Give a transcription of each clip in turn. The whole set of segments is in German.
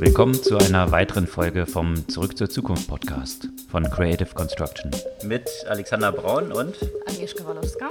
Willkommen zu einer weiteren Folge vom Zurück zur Zukunft Podcast von Creative Construction. Mit Alexander Braun und Agnieszka Walowska.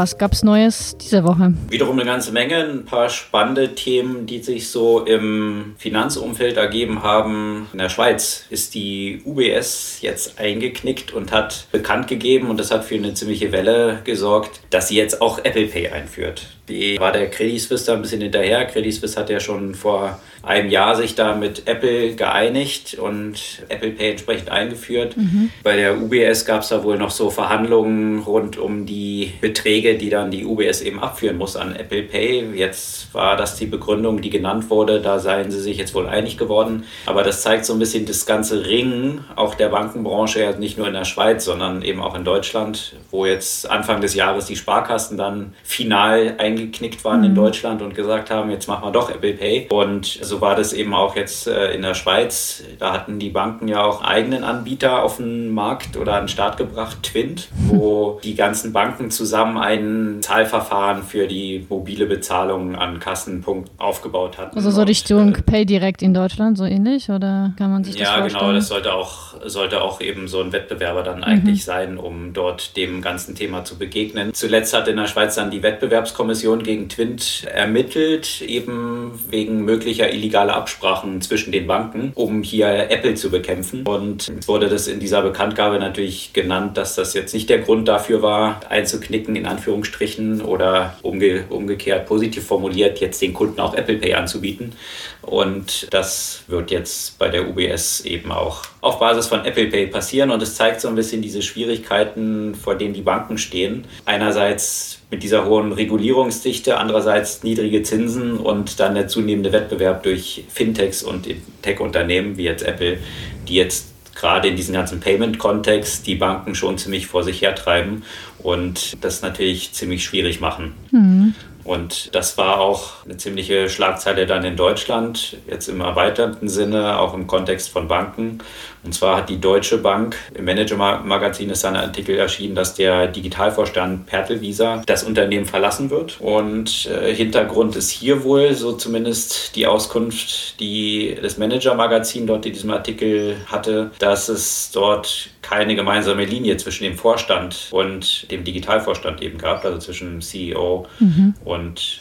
Was gab's Neues diese Woche? Wiederum eine ganze Menge, ein paar spannende Themen, die sich so im Finanzumfeld ergeben haben. In der Schweiz ist die UBS jetzt eingeknickt und hat bekannt gegeben, und das hat für eine ziemliche Welle gesorgt, dass sie jetzt auch Apple Pay einführt. Die war der Credit Suisse da ein bisschen hinterher. Credit Suisse hat ja schon vor einem Jahr sich da mit Apple geeinigt und Apple Pay entsprechend eingeführt. Mhm. Bei der UBS gab es da wohl noch so Verhandlungen rund um die Beträge, die dann die UBS eben abführen muss an Apple Pay. Jetzt war das die Begründung, die genannt wurde. Da seien sie sich jetzt wohl einig geworden. Aber das zeigt so ein bisschen das ganze Ringen auch der Bankenbranche, ja nicht nur in der Schweiz, sondern eben auch in Deutschland, wo jetzt Anfang des Jahres die Sparkassen dann final eingeknickt waren mhm. in Deutschland und gesagt haben, jetzt machen wir doch Apple Pay. Und so war das eben auch jetzt äh, in der Schweiz. Da hatten die Banken ja auch eigenen Anbieter auf den Markt oder an den Start gebracht, Twint, wo die ganzen Banken zusammen ein Zahlverfahren für die mobile Bezahlung an Kassenpunkt aufgebaut hatten. Also so Richtung äh, Pay direkt in Deutschland, so ähnlich? Oder kann man sich das ja, vorstellen? Ja, genau. Das sollte auch, sollte auch eben so ein Wettbewerber dann eigentlich mhm. sein, um dort dem ganzen Thema zu begegnen. Zuletzt hat in der Schweiz dann die Wettbewerbskommission gegen Twint ermittelt, eben wegen möglicher illegale Absprachen zwischen den Banken, um hier Apple zu bekämpfen. Und wurde das in dieser Bekanntgabe natürlich genannt, dass das jetzt nicht der Grund dafür war, einzuknicken, in Anführungsstrichen, oder umge umgekehrt positiv formuliert, jetzt den Kunden auch Apple Pay anzubieten. Und das wird jetzt bei der UBS eben auch auf Basis von Apple Pay passieren. Und es zeigt so ein bisschen diese Schwierigkeiten, vor denen die Banken stehen. Einerseits mit dieser hohen Regulierungsdichte, andererseits niedrige Zinsen und dann der zunehmende Wettbewerb durch Fintechs und Tech-Unternehmen wie jetzt Apple, die jetzt gerade in diesem ganzen Payment-Kontext die Banken schon ziemlich vor sich hertreiben und das natürlich ziemlich schwierig machen. Mhm. Und das war auch eine ziemliche Schlagzeile dann in Deutschland, jetzt im erweiterten Sinne, auch im Kontext von Banken. Und zwar hat die Deutsche Bank, im Manager-Magazin ist ein Artikel erschienen, dass der Digitalvorstand Pertel Visa das Unternehmen verlassen wird. Und äh, Hintergrund ist hier wohl, so zumindest die Auskunft, die das Manager-Magazin dort in diesem Artikel hatte, dass es dort keine gemeinsame Linie zwischen dem Vorstand und dem Digitalvorstand eben gab, also zwischen CEO mhm. und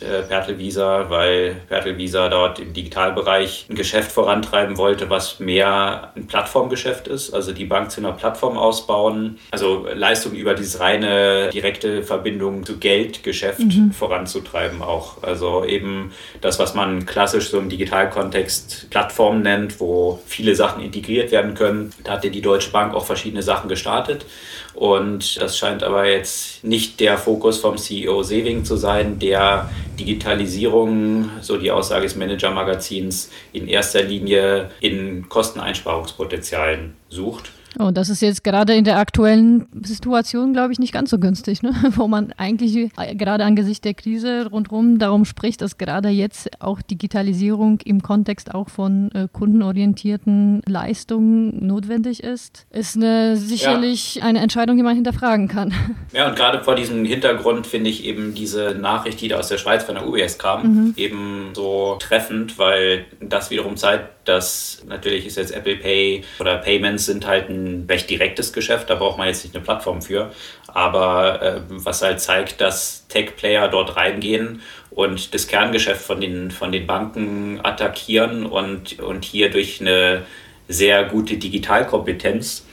äh, Pertel Visa, weil Pertel Visa dort im Digitalbereich ein Geschäft vorantreiben wollte, was mehr ein Plattformgeschäft ist, also die Bank zu einer Plattform ausbauen, also Leistung über diese reine direkte Verbindung zu Geldgeschäft mhm. voranzutreiben auch. Also eben das, was man klassisch so im Digitalkontext Plattform nennt, wo viele Sachen integriert werden können. Da hatte die Deutsche Bank auch verschiedene Sachen gestartet. Und das scheint aber jetzt nicht der Fokus vom CEO Sewing zu sein, der Digitalisierung, so die Aussage des Manager-Magazins, in erster Linie in Kosteneinsparungspotenzialen sucht. Oh, das ist jetzt gerade in der aktuellen Situation, glaube ich, nicht ganz so günstig, ne? wo man eigentlich äh, gerade angesichts der Krise rundherum darum spricht, dass gerade jetzt auch Digitalisierung im Kontext auch von äh, kundenorientierten Leistungen notwendig ist, ist eine, sicherlich ja. eine Entscheidung, die man hinterfragen kann. Ja, und gerade vor diesem Hintergrund finde ich eben diese Nachricht, die da aus der Schweiz von der UBS kam, mhm. eben so treffend, weil das wiederum zeigt, dass natürlich ist jetzt Apple Pay oder Payments sind halt ein recht direktes Geschäft, da braucht man jetzt nicht eine Plattform für. Aber äh, was halt zeigt, dass Tech-Player dort reingehen und das Kerngeschäft von den, von den Banken attackieren und, und hier durch eine sehr gute Digitalkompetenz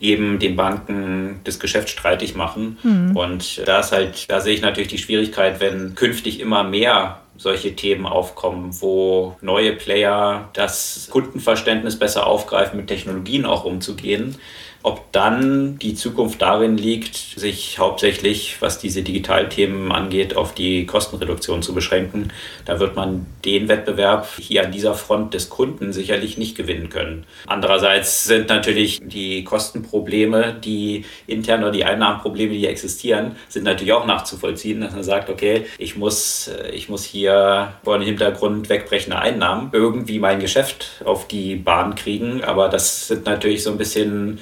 eben den Banken das Geschäft streitig machen. Mhm. Und da ist halt, da sehe ich natürlich die Schwierigkeit, wenn künftig immer mehr solche Themen aufkommen, wo neue Player das Kundenverständnis besser aufgreifen, mit Technologien auch umzugehen ob dann die Zukunft darin liegt, sich hauptsächlich, was diese Digitalthemen angeht, auf die Kostenreduktion zu beschränken, da wird man den Wettbewerb hier an dieser Front des Kunden sicherlich nicht gewinnen können. Andererseits sind natürlich die Kostenprobleme, die intern oder die Einnahmenprobleme, die existieren, sind natürlich auch nachzuvollziehen, dass man sagt, okay, ich muss, ich muss hier vor dem Hintergrund wegbrechende Einnahmen irgendwie mein Geschäft auf die Bahn kriegen, aber das sind natürlich so ein bisschen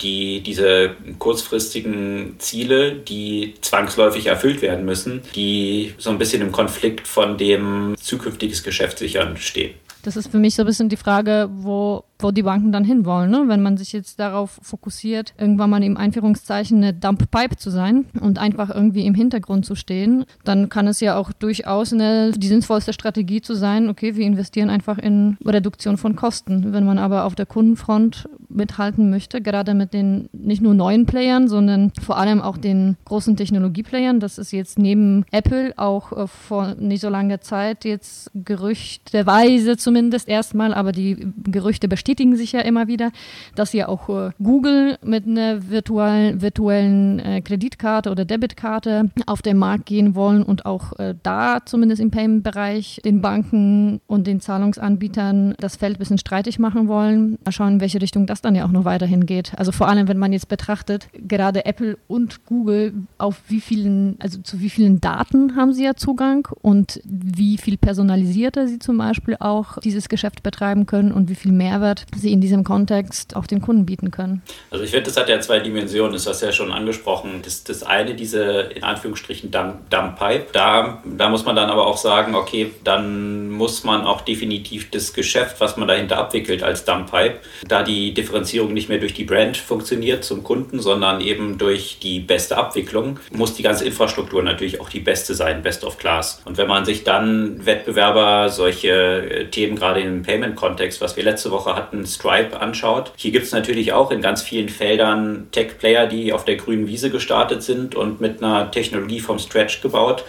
die diese kurzfristigen Ziele, die zwangsläufig erfüllt werden müssen, die so ein bisschen im Konflikt von dem zukünftiges Geschäft sichern stehen. Das ist für mich so ein bisschen die Frage, wo wo die Banken dann hinwollen. Ne? Wenn man sich jetzt darauf fokussiert, irgendwann mal im Einführungszeichen eine Dump Pipe zu sein und einfach irgendwie im Hintergrund zu stehen, dann kann es ja auch durchaus eine, die sinnvollste Strategie zu sein, okay, wir investieren einfach in Reduktion von Kosten. Wenn man aber auf der Kundenfront mithalten möchte, gerade mit den nicht nur neuen Playern, sondern vor allem auch den großen Technologieplayern, das ist jetzt neben Apple auch äh, vor nicht so langer Zeit jetzt gerüchteweise zumindest erstmal, aber die Gerüchte bestätigen bestätigen sich ja immer wieder, dass ja auch äh, Google mit einer virtuellen, virtuellen äh, Kreditkarte oder Debitkarte auf den Markt gehen wollen und auch äh, da zumindest im Payment-Bereich den Banken und den Zahlungsanbietern das Feld ein bisschen streitig machen wollen. Mal schauen, in welche Richtung das dann ja auch noch weiterhin geht. Also vor allem, wenn man jetzt betrachtet, gerade Apple und Google, auf wie vielen, also zu wie vielen Daten haben sie ja Zugang und wie viel personalisierter sie zum Beispiel auch dieses Geschäft betreiben können und wie viel Mehrwert Mehrwert sie in diesem Kontext auch den Kunden bieten können. Also ich finde, das hat ja zwei Dimensionen, das hast du ja schon angesprochen. Das, das eine, diese in Anführungsstrichen Dump, Pipe, da, da muss man dann aber auch sagen, okay, dann muss man auch definitiv das Geschäft, was man dahinter abwickelt als Dump Pipe, da die Differenzierung nicht mehr durch die Brand funktioniert zum Kunden, sondern eben durch die beste Abwicklung, muss die ganze Infrastruktur natürlich auch die beste sein, best of class. Und wenn man sich dann Wettbewerber solche äh, Themen gerade im Payment-Kontext, was wir letzte Woche hatten, Daten Stripe anschaut. Hier gibt es natürlich auch in ganz vielen Feldern Tech-Player, die auf der grünen Wiese gestartet sind und mit einer Technologie vom Stretch gebaut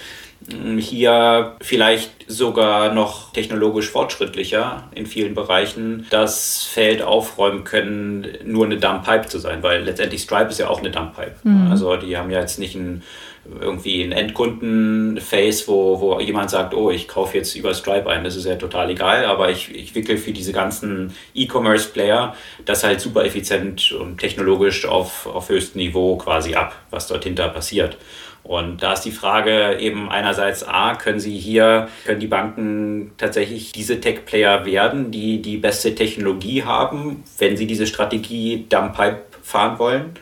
hier vielleicht sogar noch technologisch fortschrittlicher in vielen Bereichen das Feld aufräumen können, nur eine Dump Pipe zu sein, weil letztendlich Stripe ist ja auch eine Dump Pipe. Mhm. Also die haben ja jetzt nicht ein irgendwie ein Endkunden-Face, wo, wo jemand sagt, oh, ich kaufe jetzt über Stripe ein, das ist ja total egal, aber ich, ich wickel für diese ganzen E-Commerce-Player das halt super effizient und technologisch auf, auf höchstem Niveau quasi ab, was dort hinter passiert. Und da ist die Frage eben einerseits A, können sie hier, können die Banken tatsächlich diese Tech-Player werden, die die beste Technologie haben, wenn sie diese Strategie Dump Pipe fahren wollen?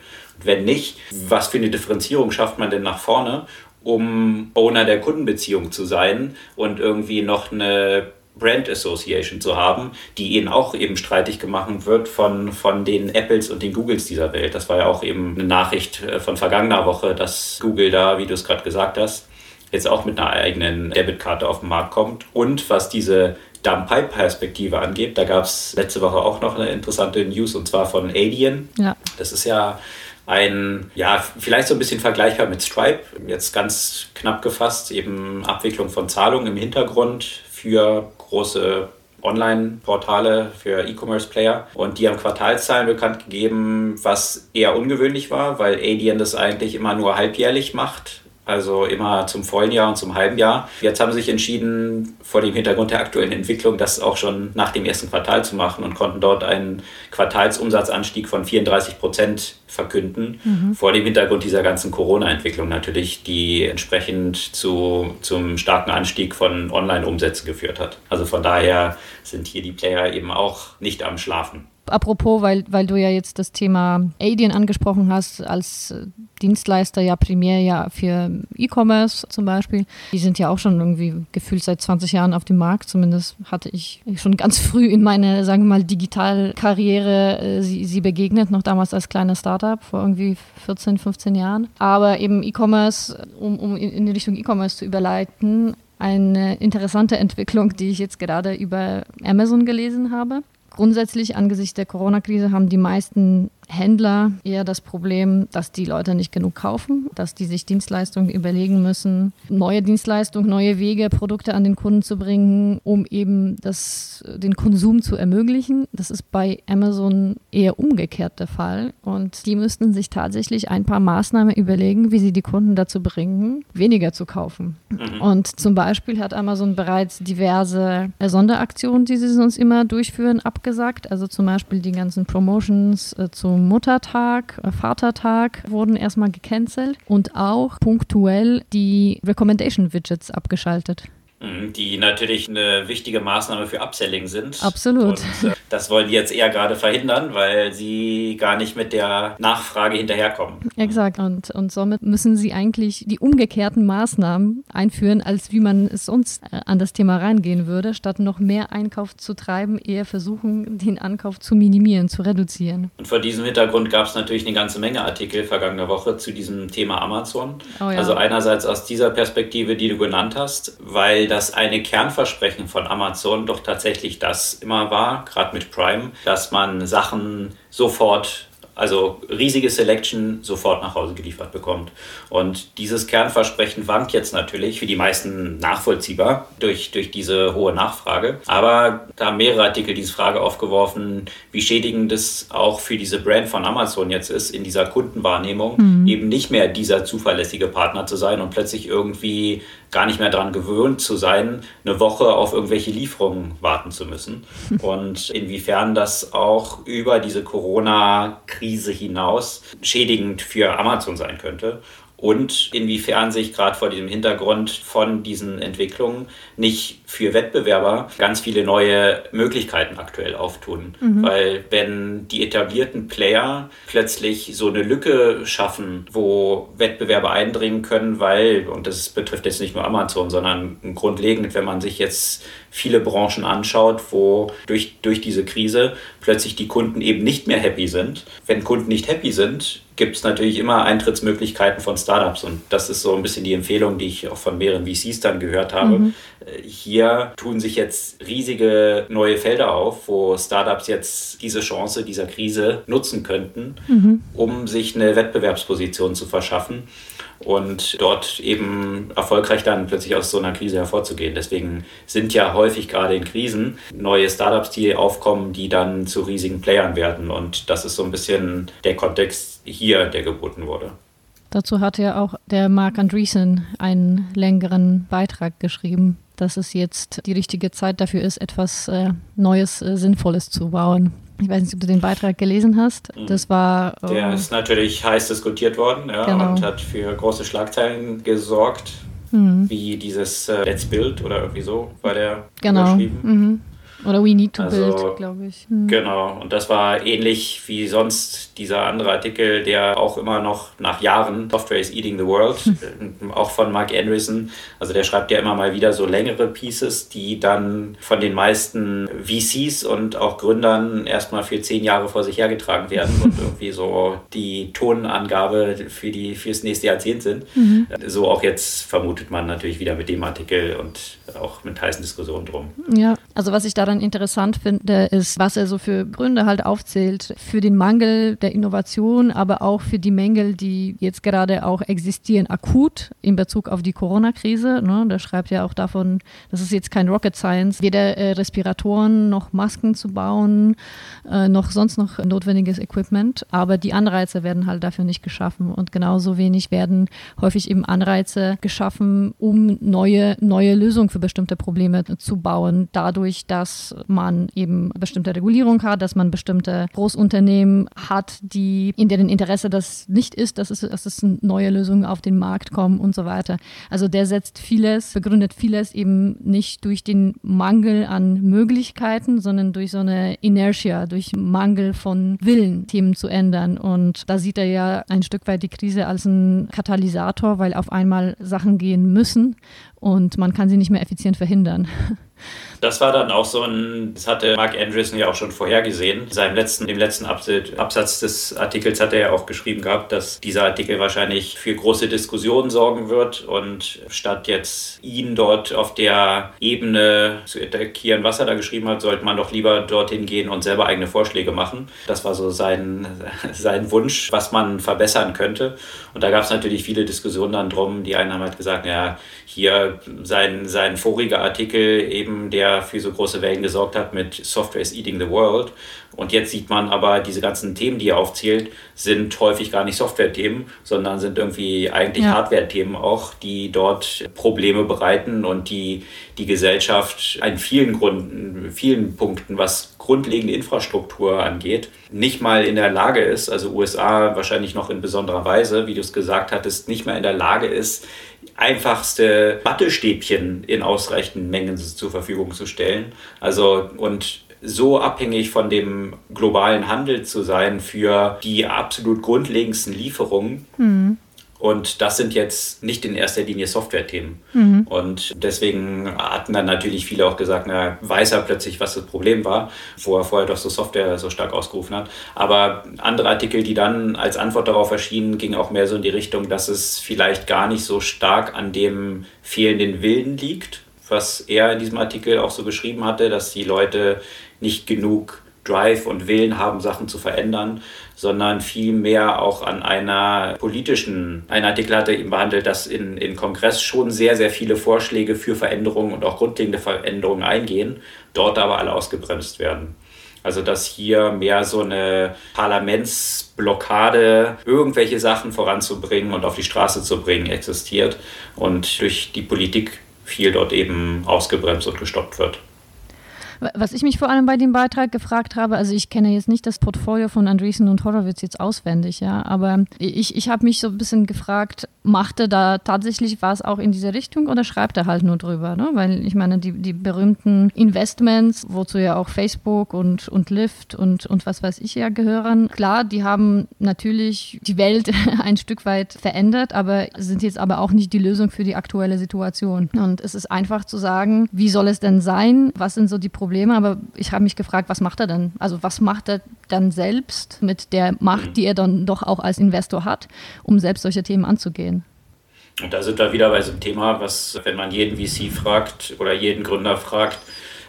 Wenn nicht, was für eine Differenzierung schafft man denn nach vorne, um Owner der Kundenbeziehung zu sein und irgendwie noch eine Brand Association zu haben, die ihnen auch eben streitig gemacht wird von, von den Apples und den Googles dieser Welt. Das war ja auch eben eine Nachricht äh, von vergangener Woche, dass Google da, wie du es gerade gesagt hast, jetzt auch mit einer eigenen Debitkarte auf den Markt kommt. Und was diese Dump-Pipe-Perspektive angeht, da gab es letzte Woche auch noch eine interessante News und zwar von Alien. Ja. Das ist ja ein, ja, vielleicht so ein bisschen vergleichbar mit Stripe, jetzt ganz knapp gefasst, eben Abwicklung von Zahlungen im Hintergrund für große Online-Portale für E-Commerce-Player. Und die haben Quartalszahlen bekannt gegeben, was eher ungewöhnlich war, weil Adyen das eigentlich immer nur halbjährlich macht also immer zum vollen Jahr und zum halben Jahr. Jetzt haben sie sich entschieden, vor dem Hintergrund der aktuellen Entwicklung, das auch schon nach dem ersten Quartal zu machen und konnten dort einen Quartalsumsatzanstieg von 34 Prozent verkünden. Mhm. Vor dem Hintergrund dieser ganzen Corona-Entwicklung natürlich, die entsprechend zu, zum starken Anstieg von Online-Umsätzen geführt hat. Also von daher sind hier die Player eben auch nicht am Schlafen apropos, weil, weil du ja jetzt das Thema Adyen angesprochen hast, als äh, Dienstleister ja primär ja für E-Commerce zum Beispiel. Die sind ja auch schon irgendwie gefühlt seit 20 Jahren auf dem Markt. Zumindest hatte ich schon ganz früh in meiner, sagen wir mal, Digitalkarriere äh, sie, sie begegnet, noch damals als kleines Startup vor irgendwie 14, 15 Jahren. Aber eben E-Commerce, um, um in die Richtung E-Commerce zu überleiten, eine interessante Entwicklung, die ich jetzt gerade über Amazon gelesen habe. Grundsätzlich angesichts der Corona-Krise haben die meisten Händler eher das Problem, dass die Leute nicht genug kaufen, dass die sich Dienstleistungen überlegen müssen, neue Dienstleistungen, neue Wege, Produkte an den Kunden zu bringen, um eben das, den Konsum zu ermöglichen. Das ist bei Amazon eher umgekehrt der Fall. Und die müssten sich tatsächlich ein paar Maßnahmen überlegen, wie sie die Kunden dazu bringen, weniger zu kaufen. Mhm. Und zum Beispiel hat Amazon bereits diverse Sonderaktionen, die sie sonst immer durchführen, abgesagt. Also zum Beispiel die ganzen Promotions äh, zum Muttertag, äh, Vatertag wurden erstmal gecancelt und auch punktuell die Recommendation Widgets abgeschaltet. Mhm, die natürlich eine wichtige Maßnahme für Upselling sind. Absolut. Und, äh, das wollen die jetzt eher gerade verhindern, weil sie gar nicht mit der Nachfrage hinterherkommen. Exakt. Und, und somit müssen sie eigentlich die umgekehrten Maßnahmen einführen, als wie man es sonst äh, an das Thema reingehen würde, statt noch mehr Einkauf zu treiben, eher versuchen, den Ankauf zu minimieren, zu reduzieren. Und vor diesem Hintergrund gab es natürlich eine ganze Menge Artikel vergangene Woche zu diesem Thema Amazon. Oh ja. Also einerseits aus dieser Perspektive, die du genannt hast, weil das eine Kernversprechen von Amazon doch tatsächlich das immer war, gerade mit Prime, dass man Sachen sofort also riesige Selection sofort nach Hause geliefert bekommt. Und dieses Kernversprechen wankt jetzt natürlich für die meisten nachvollziehbar durch, durch diese hohe Nachfrage. Aber da haben mehrere Artikel diese Frage aufgeworfen, wie schädigend es auch für diese Brand von Amazon jetzt ist, in dieser Kundenwahrnehmung mhm. eben nicht mehr dieser zuverlässige Partner zu sein und plötzlich irgendwie gar nicht mehr daran gewöhnt zu sein, eine Woche auf irgendwelche Lieferungen warten zu müssen. Und inwiefern das auch über diese Corona-Krise hinaus schädigend für Amazon sein könnte und inwiefern sich gerade vor dem Hintergrund von diesen Entwicklungen nicht für Wettbewerber ganz viele neue Möglichkeiten aktuell auftun. Mhm. Weil wenn die etablierten Player plötzlich so eine Lücke schaffen, wo Wettbewerber eindringen können, weil, und das betrifft jetzt nicht nur Amazon, sondern grundlegend, wenn man sich jetzt viele Branchen anschaut, wo durch, durch diese Krise plötzlich die Kunden eben nicht mehr happy sind. Wenn Kunden nicht happy sind, gibt es natürlich immer Eintrittsmöglichkeiten von Startups. Und das ist so ein bisschen die Empfehlung, die ich auch von mehreren VCs dann gehört habe. Mhm. Hier tun sich jetzt riesige neue Felder auf, wo Startups jetzt diese Chance dieser Krise nutzen könnten, mhm. um sich eine Wettbewerbsposition zu verschaffen und dort eben erfolgreich dann plötzlich aus so einer Krise hervorzugehen. Deswegen sind ja häufig gerade in Krisen neue Startups, die aufkommen, die dann zu riesigen Playern werden. Und das ist so ein bisschen der Kontext hier, der geboten wurde. Dazu hat ja auch der Mark Andreessen einen längeren Beitrag geschrieben, dass es jetzt die richtige Zeit dafür ist, etwas äh, Neues, äh, Sinnvolles zu bauen. Ich weiß nicht, ob du den Beitrag gelesen hast. Mhm. Das war. Der ist natürlich heiß diskutiert worden ja, genau. und hat für große Schlagzeilen gesorgt, mhm. wie dieses äh, Let's Build oder irgendwie so war der genau. überschrieben. Mhm. Oder We Need to also, Build, glaube ich. Hm. Genau, und das war ähnlich wie sonst dieser andere Artikel, der auch immer noch nach Jahren Software is Eating the World, hm. auch von Mark Andreessen. Also der schreibt ja immer mal wieder so längere Pieces, die dann von den meisten VCs und auch Gründern erstmal für zehn Jahre vor sich hergetragen werden und irgendwie so die Tonangabe für die fürs nächste Jahrzehnt sind. Mhm. So auch jetzt vermutet man natürlich wieder mit dem Artikel und auch mit heißen Diskussionen drum. Ja, also was ich da daran interessant finde, ist, was er so für Gründe halt aufzählt für den Mangel der Innovation, aber auch für die Mängel, die jetzt gerade auch existieren, akut in Bezug auf die Corona-Krise. Ne? Da schreibt ja auch davon, das ist jetzt kein Rocket Science, weder äh, Respiratoren noch Masken zu bauen, äh, noch sonst noch notwendiges Equipment, aber die Anreize werden halt dafür nicht geschaffen und genauso wenig werden häufig eben Anreize geschaffen, um neue, neue Lösungen für bestimmte Probleme zu bauen, dadurch, dass man eben bestimmte Regulierung hat, dass man bestimmte Großunternehmen hat, die in deren Interesse das nicht ist, dass es, dass es neue Lösungen auf den Markt kommen und so weiter. Also der setzt vieles, begründet vieles eben nicht durch den Mangel an Möglichkeiten, sondern durch so eine Inertia, durch Mangel von Willen, Themen zu ändern. Und da sieht er ja ein Stück weit die Krise als ein Katalysator, weil auf einmal Sachen gehen müssen und man kann sie nicht mehr effizient verhindern. Das war dann auch so ein, das hatte Mark Andreessen ja auch schon vorhergesehen. In seinem letzten, im letzten Absatz des Artikels hat er ja auch geschrieben gehabt, dass dieser Artikel wahrscheinlich für große Diskussionen sorgen wird und statt jetzt ihn dort auf der Ebene zu attackieren, was er da geschrieben hat, sollte man doch lieber dorthin gehen und selber eigene Vorschläge machen. Das war so sein, sein Wunsch, was man verbessern könnte. Und da gab es natürlich viele Diskussionen dann drum. Die einen haben halt gesagt, ja, hier sein, sein voriger Artikel eben, der der für so große Wellen gesorgt hat mit Software is Eating the World. Und jetzt sieht man aber, diese ganzen Themen, die er aufzählt, sind häufig gar nicht Software-Themen, sondern sind irgendwie eigentlich ja. Hardware-Themen auch, die dort Probleme bereiten und die die Gesellschaft in vielen Gründen, vielen Punkten was grundlegende Infrastruktur angeht, nicht mal in der Lage ist, also USA wahrscheinlich noch in besonderer Weise, wie du es gesagt hattest, nicht mal in der Lage ist, einfachste Wattestäbchen in ausreichenden Mengen zur Verfügung zu stellen. Also und so abhängig von dem globalen Handel zu sein für die absolut grundlegendsten Lieferungen. Mhm. Und das sind jetzt nicht in erster Linie Software-Themen. Mhm. Und deswegen hatten dann natürlich viele auch gesagt, na, weiß er plötzlich, was das Problem war, wo er vorher doch so Software so stark ausgerufen hat. Aber andere Artikel, die dann als Antwort darauf erschienen, gingen auch mehr so in die Richtung, dass es vielleicht gar nicht so stark an dem fehlenden Willen liegt, was er in diesem Artikel auch so geschrieben hatte, dass die Leute nicht genug Drive und Willen haben, Sachen zu verändern, sondern vielmehr auch an einer politischen, ein Artikel hatte eben behandelt, dass in, in Kongress schon sehr, sehr viele Vorschläge für Veränderungen und auch grundlegende Veränderungen eingehen, dort aber alle ausgebremst werden. Also dass hier mehr so eine Parlamentsblockade, irgendwelche Sachen voranzubringen und auf die Straße zu bringen, existiert und durch die Politik viel dort eben ausgebremst und gestoppt wird. Was ich mich vor allem bei dem Beitrag gefragt habe, also ich kenne jetzt nicht das Portfolio von Andreessen und Horowitz jetzt auswendig, ja, aber ich, ich habe mich so ein bisschen gefragt, macht er da tatsächlich was auch in diese Richtung oder schreibt er halt nur drüber, ne? Weil ich meine, die, die berühmten Investments, wozu ja auch Facebook und, und Lyft und, und was weiß ich ja gehören, klar, die haben natürlich die Welt ein Stück weit verändert, aber sind jetzt aber auch nicht die Lösung für die aktuelle Situation. Und es ist einfach zu sagen, wie soll es denn sein? Was sind so die Probleme? Probleme, aber ich habe mich gefragt, was macht er denn? Also was macht er dann selbst mit der Macht, die er dann doch auch als Investor hat, um selbst solche Themen anzugehen? Und da sind wir wieder bei so einem Thema, was, wenn man jeden VC fragt oder jeden Gründer fragt,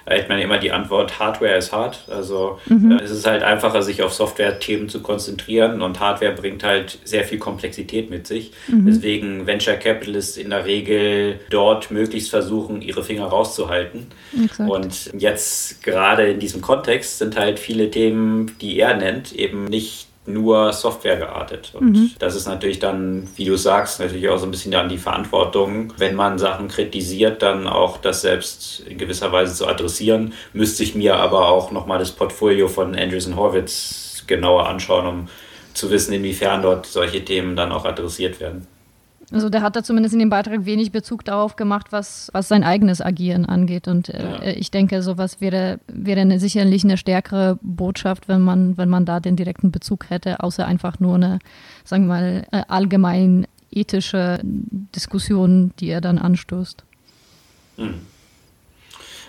erhält man immer die Antwort, Hardware ist hart. Also mhm. äh, es ist halt einfacher, sich auf Software-Themen zu konzentrieren und Hardware bringt halt sehr viel Komplexität mit sich. Mhm. Deswegen Venture Capitalists in der Regel dort möglichst versuchen, ihre Finger rauszuhalten. Exakt. Und jetzt gerade in diesem Kontext sind halt viele Themen, die er nennt, eben nicht nur Software geartet. Und mhm. das ist natürlich dann, wie du sagst, natürlich auch so ein bisschen dann die Verantwortung, wenn man Sachen kritisiert, dann auch das selbst in gewisser Weise zu adressieren. Müsste ich mir aber auch nochmal das Portfolio von Andrews Horwitz genauer anschauen, um zu wissen, inwiefern dort solche Themen dann auch adressiert werden. Also der hat da zumindest in dem Beitrag wenig Bezug darauf gemacht, was, was sein eigenes Agieren angeht. Und äh, ja. ich denke, sowas wäre, wäre eine, sicherlich eine stärkere Botschaft, wenn man, wenn man da den direkten Bezug hätte, außer einfach nur eine, sagen wir mal, äh, allgemein ethische Diskussion, die er dann anstößt. Hm.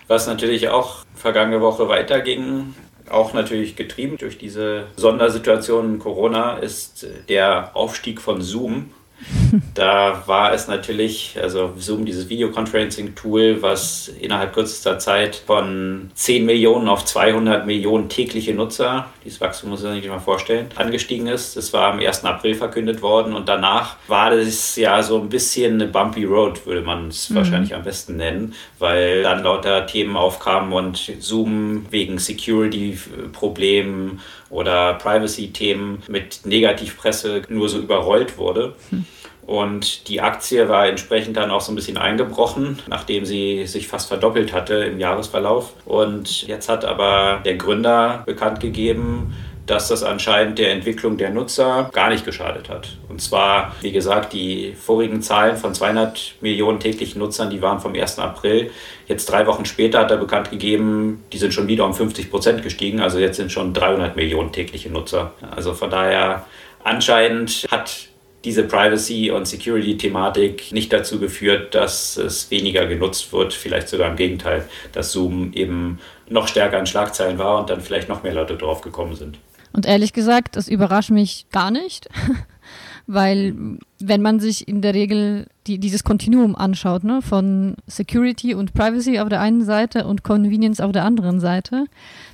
Was natürlich auch vergangene Woche weiterging, auch natürlich getrieben durch diese Sondersituation Corona, ist der Aufstieg von Zoom da war es natürlich, also Zoom, dieses Videoconferencing-Tool, was innerhalb kürzester Zeit von 10 Millionen auf 200 Millionen tägliche Nutzer, dieses Wachstum muss man sich mal vorstellen, angestiegen ist. Das war am 1. April verkündet worden und danach war das ja so ein bisschen eine bumpy road, würde man es mhm. wahrscheinlich am besten nennen, weil dann lauter Themen aufkamen und Zoom wegen Security-Problemen oder Privacy-Themen mit Negativpresse nur so überrollt wurde. Hm. Und die Aktie war entsprechend dann auch so ein bisschen eingebrochen, nachdem sie sich fast verdoppelt hatte im Jahresverlauf. Und jetzt hat aber der Gründer bekannt gegeben, dass das anscheinend der Entwicklung der Nutzer gar nicht geschadet hat. Und zwar, wie gesagt, die vorigen Zahlen von 200 Millionen täglichen Nutzern, die waren vom 1. April. Jetzt drei Wochen später hat er bekannt gegeben, die sind schon wieder um 50 Prozent gestiegen. Also jetzt sind schon 300 Millionen tägliche Nutzer. Also von daher, anscheinend hat diese Privacy- und Security-Thematik nicht dazu geführt, dass es weniger genutzt wird. Vielleicht sogar im Gegenteil, dass Zoom eben noch stärker in Schlagzeilen war und dann vielleicht noch mehr Leute drauf gekommen sind. Und ehrlich gesagt, das überrascht mich gar nicht, weil wenn man sich in der Regel die, dieses Kontinuum anschaut, ne, von Security und Privacy auf der einen Seite und Convenience auf der anderen Seite,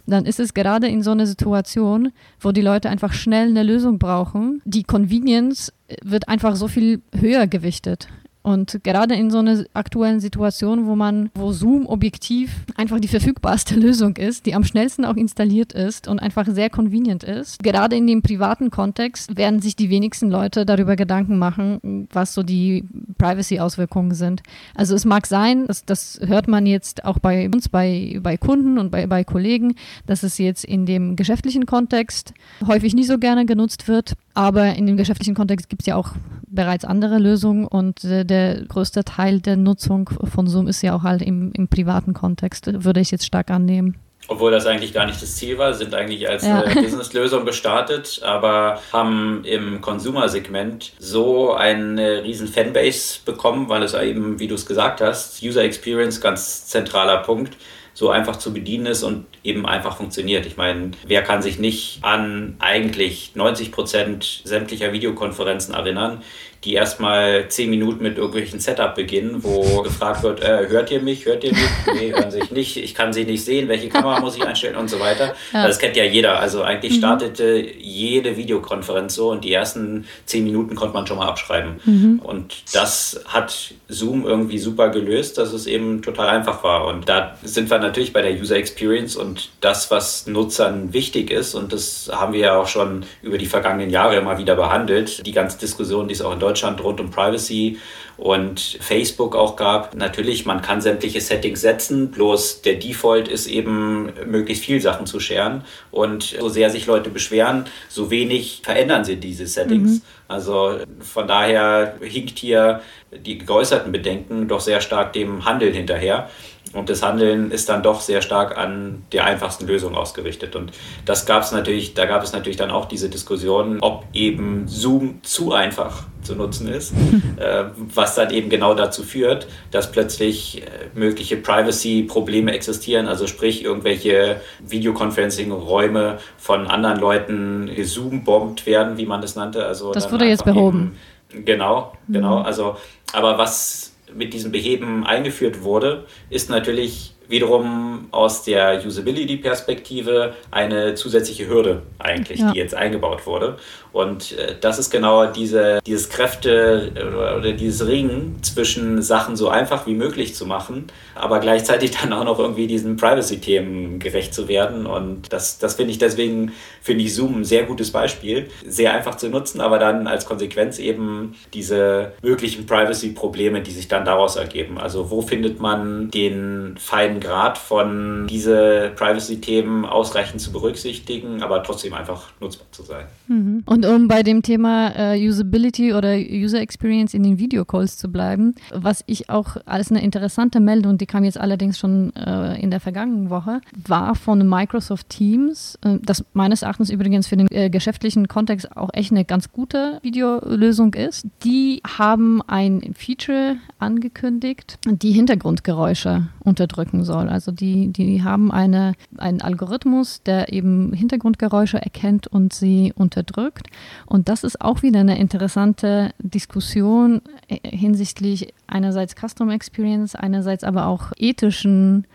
dann ist es gerade in so einer Situation, wo die Leute einfach schnell eine Lösung brauchen, die Convenience wird einfach so viel höher gewichtet. Und gerade in so einer aktuellen Situation, wo man, wo Zoom objektiv einfach die verfügbarste Lösung ist, die am schnellsten auch installiert ist und einfach sehr convenient ist, gerade in dem privaten Kontext werden sich die wenigsten Leute darüber Gedanken machen, was so die Privacy-Auswirkungen sind. Also es mag sein, dass, das hört man jetzt auch bei uns, bei, bei Kunden und bei, bei Kollegen, dass es jetzt in dem geschäftlichen Kontext häufig nicht so gerne genutzt wird. Aber in dem geschäftlichen Kontext gibt es ja auch bereits andere Lösungen und äh, der größte Teil der Nutzung von Zoom ist ja auch halt im, im privaten Kontext, würde ich jetzt stark annehmen. Obwohl das eigentlich gar nicht das Ziel war, sind eigentlich als ja. äh, Businesslösung gestartet, aber haben im Consumer-Segment so eine riesen Fanbase bekommen, weil es eben, wie du es gesagt hast, User Experience ganz zentraler Punkt so einfach zu bedienen ist und eben einfach funktioniert. Ich meine, wer kann sich nicht an eigentlich 90 Prozent sämtlicher Videokonferenzen erinnern, die erstmal zehn Minuten mit irgendwelchen Setup beginnen, wo gefragt wird, äh, hört ihr mich, hört ihr mich? Nee, hören sich nicht, ich kann sie nicht sehen, welche Kamera muss ich einstellen und so weiter. Ja. Das kennt ja jeder. Also eigentlich mhm. startete jede Videokonferenz so und die ersten zehn Minuten konnte man schon mal abschreiben. Mhm. Und das hat Zoom irgendwie super gelöst, dass es eben total einfach war. Und da sind wir natürlich bei der User Experience und das, was Nutzern wichtig ist. Und das haben wir ja auch schon über die vergangenen Jahre immer wieder behandelt. Die ganze Diskussion, die es auch in Deutschland Deutschland rund um Privacy und Facebook auch gab. Natürlich, man kann sämtliche Settings setzen, bloß der Default ist eben, möglichst viel Sachen zu scheren. Und so sehr sich Leute beschweren, so wenig verändern sie diese Settings. Mhm. Also von daher hinkt hier die geäußerten Bedenken doch sehr stark dem Handeln hinterher. Und das Handeln ist dann doch sehr stark an der einfachsten Lösung ausgerichtet. Und das gab es natürlich, da gab es natürlich dann auch diese Diskussion, ob eben Zoom zu einfach zu nutzen ist, äh, was dann eben genau dazu führt, dass plötzlich äh, mögliche Privacy-Probleme existieren, also sprich irgendwelche Videoconferencing-Räume von anderen Leuten Zoom-bombt werden, wie man das nannte. Also das wurde jetzt behoben. Eben, genau, genau. Mhm. Also, aber was mit diesem Beheben eingeführt wurde, ist natürlich wiederum aus der Usability-Perspektive eine zusätzliche Hürde eigentlich, ja. die jetzt eingebaut wurde. Und äh, das ist genau diese, dieses Kräfte oder, oder, dieses Ringen zwischen Sachen so einfach wie möglich zu machen, aber gleichzeitig dann auch noch irgendwie diesen Privacy-Themen gerecht zu werden. Und das, das finde ich deswegen, finde ich Zoom ein sehr gutes Beispiel. Sehr einfach zu nutzen, aber dann als Konsequenz eben diese möglichen Privacy-Probleme, die sich dann daraus ergeben. Also wo findet man den feinen Grad von diese Privacy-Themen ausreichend zu berücksichtigen, aber trotzdem einfach nutzbar zu sein. Mhm. Und um bei dem Thema äh, Usability oder User Experience in den Videocalls zu bleiben, was ich auch als eine interessante Meldung, die kam jetzt allerdings schon äh, in der vergangenen Woche, war von Microsoft Teams, äh, das meines Erachtens übrigens für den äh, geschäftlichen Kontext auch echt eine ganz gute Videolösung ist. Die haben ein Feature angekündigt, die Hintergrundgeräusche unterdrücken soll. Also die, die haben eine, einen Algorithmus, der eben Hintergrundgeräusche erkennt und sie unterdrückt. Und das ist auch wieder eine interessante Diskussion äh, hinsichtlich einerseits Custom Experience, einerseits aber auch ethischen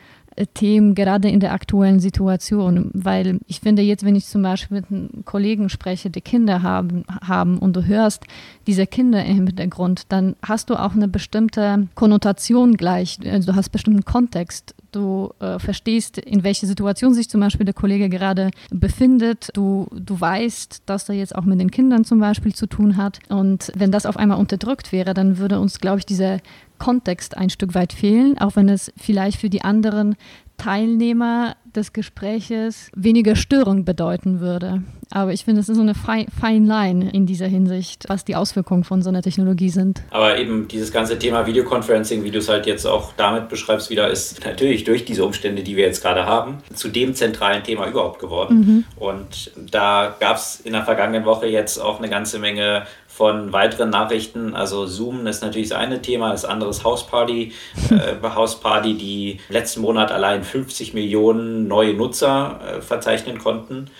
Themen gerade in der aktuellen Situation, weil ich finde jetzt, wenn ich zum Beispiel mit einem Kollegen spreche, die Kinder haben, haben und du hörst diese Kinder im Hintergrund, dann hast du auch eine bestimmte Konnotation gleich, also du hast bestimmten Kontext. Du äh, verstehst, in welcher Situation sich zum Beispiel der Kollege gerade befindet. Du, du weißt, dass er jetzt auch mit den Kindern zum Beispiel zu tun hat. Und wenn das auf einmal unterdrückt wäre, dann würde uns, glaube ich, diese Kontext ein Stück weit fehlen, auch wenn es vielleicht für die anderen Teilnehmer des Gespräches weniger Störung bedeuten würde. Aber ich finde, es ist so eine fine line in dieser Hinsicht, was die Auswirkungen von so einer Technologie sind. Aber eben dieses ganze Thema Videoconferencing, wie du es halt jetzt auch damit beschreibst, wieder ist natürlich durch diese Umstände, die wir jetzt gerade haben, zu dem zentralen Thema überhaupt geworden. Mhm. Und da gab es in der vergangenen Woche jetzt auch eine ganze Menge von weiteren Nachrichten. Also Zoom ist natürlich das eine Thema, das andere ist Houseparty. Äh, Houseparty, die letzten Monat allein 50 Millionen neue Nutzer äh, verzeichnen konnten.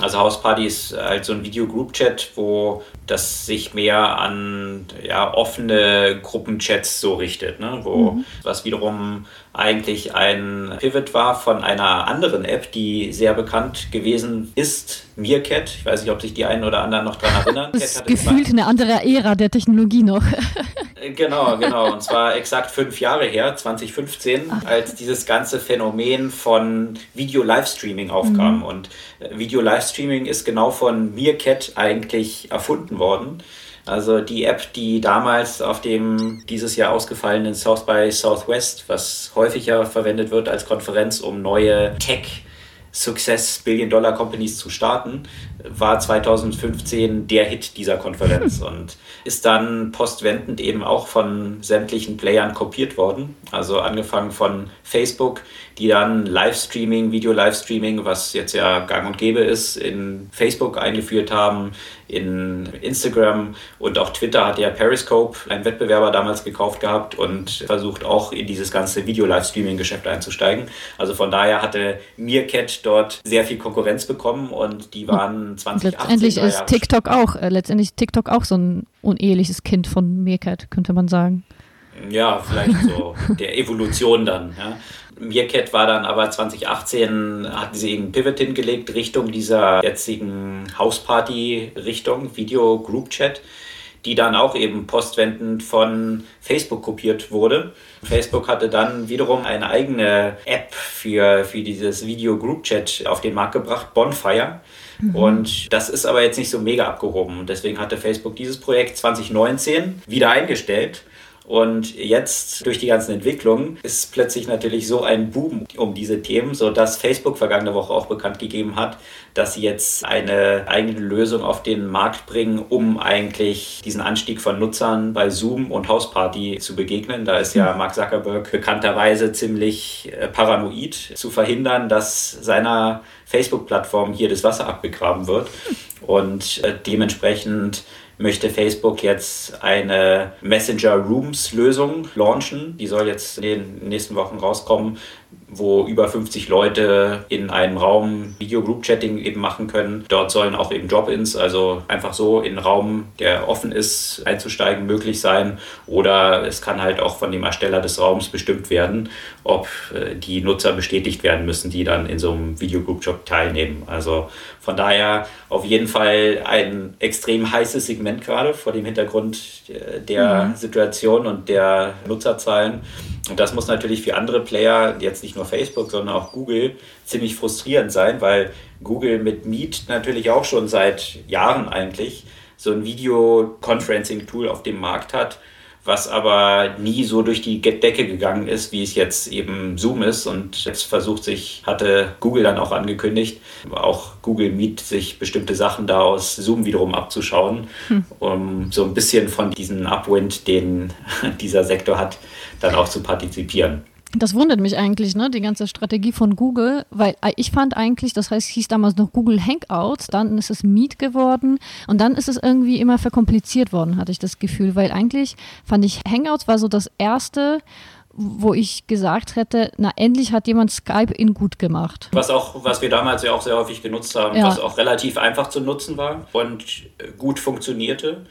Also Houseparty ist halt so ein Video-Group-Chat, wo das sich mehr an ja, offene Gruppenchats so richtet, ne? wo mhm. was wiederum eigentlich ein Pivot war von einer anderen App, die sehr bekannt gewesen ist, Meerkat. Ich weiß nicht, ob sich die einen oder anderen noch daran erinnern. Das ist gefühlt eine andere Ära der Technologie noch. Äh, genau, genau. Und zwar exakt fünf Jahre her, 2015, Ach. als dieses ganze Phänomen von Video-Livestreaming aufkam. Mhm. Und äh, Video-Livestreaming ist genau von Meerkat eigentlich erfunden worden. Also die App, die damals auf dem dieses Jahr ausgefallenen South by Southwest, was häufiger verwendet wird als Konferenz, um neue Tech- Success Billion Dollar Companies zu starten, war 2015 der Hit dieser Konferenz und ist dann postwendend eben auch von sämtlichen Playern kopiert worden. Also angefangen von Facebook, die dann Livestreaming, Video-Livestreaming, was jetzt ja gang und gäbe ist, in Facebook eingeführt haben, in Instagram und auch Twitter hat ja Periscope, ein Wettbewerber damals gekauft gehabt und versucht auch in dieses ganze Video-Livestreaming-Geschäft einzusteigen. Also von daher hatte Meerkat dort sehr viel Konkurrenz bekommen und die waren 2018. Letztendlich ist TikTok auch, äh, letztendlich TikTok auch so ein uneheliches Kind von Meerkat, könnte man sagen. Ja, vielleicht so der Evolution dann. Ja. Meerkat war dann aber 2018, hatten sie einen Pivot hingelegt Richtung dieser jetzigen Hausparty-Richtung, Video Group Chat, die dann auch eben postwendend von Facebook kopiert wurde. Facebook hatte dann wiederum eine eigene App für, für dieses Video Group Chat auf den Markt gebracht, Bonfire. Mhm. Und das ist aber jetzt nicht so mega abgehoben. Und deswegen hatte Facebook dieses Projekt 2019 wieder eingestellt und jetzt durch die ganzen Entwicklungen ist plötzlich natürlich so ein Boom um diese Themen, sodass Facebook vergangene Woche auch bekannt gegeben hat, dass sie jetzt eine eigene Lösung auf den Markt bringen, um eigentlich diesen Anstieg von Nutzern bei Zoom und Hausparty zu begegnen. Da ist ja hm. Mark Zuckerberg bekannterweise ziemlich äh, paranoid zu verhindern, dass seiner Facebook-Plattform hier das Wasser abgegraben wird. Und äh, dementsprechend möchte Facebook jetzt eine Messenger Rooms Lösung launchen. Die soll jetzt in den nächsten Wochen rauskommen, wo über 50 Leute in einem Raum Video-Group-Chatting eben machen können. Dort sollen auch eben Drop-ins, also einfach so in einen Raum, der offen ist, einzusteigen, möglich sein. Oder es kann halt auch von dem Ersteller des Raums bestimmt werden, ob äh, die Nutzer bestätigt werden müssen, die dann in so einem Video-Group-Chat teilnehmen. Also von daher auf jeden Fall ein extrem heißes Segment gerade vor dem Hintergrund äh, der mhm. Situation und der Nutzerzahlen. Und das muss natürlich für andere Player, jetzt nicht nur Facebook, sondern auch Google, ziemlich frustrierend sein, weil Google mit Meet natürlich auch schon seit Jahren eigentlich so ein Video-Conferencing-Tool auf dem Markt hat, was aber nie so durch die Decke gegangen ist, wie es jetzt eben Zoom ist. Und jetzt versucht sich, hatte Google dann auch angekündigt, auch Google Meet sich bestimmte Sachen da aus Zoom wiederum abzuschauen, hm. um so ein bisschen von diesem Upwind, den dieser Sektor hat, dann auch zu partizipieren. Das wundert mich eigentlich, ne, die ganze Strategie von Google, weil äh, ich fand eigentlich, das heißt, hieß damals noch Google Hangouts, dann ist es Meet geworden und dann ist es irgendwie immer verkompliziert worden, hatte ich das Gefühl, weil eigentlich fand ich Hangouts war so das erste, wo ich gesagt hätte, na endlich hat jemand Skype in gut gemacht. Was auch, was wir damals ja auch sehr häufig genutzt haben, ja. was auch relativ einfach zu nutzen war und gut funktionierte.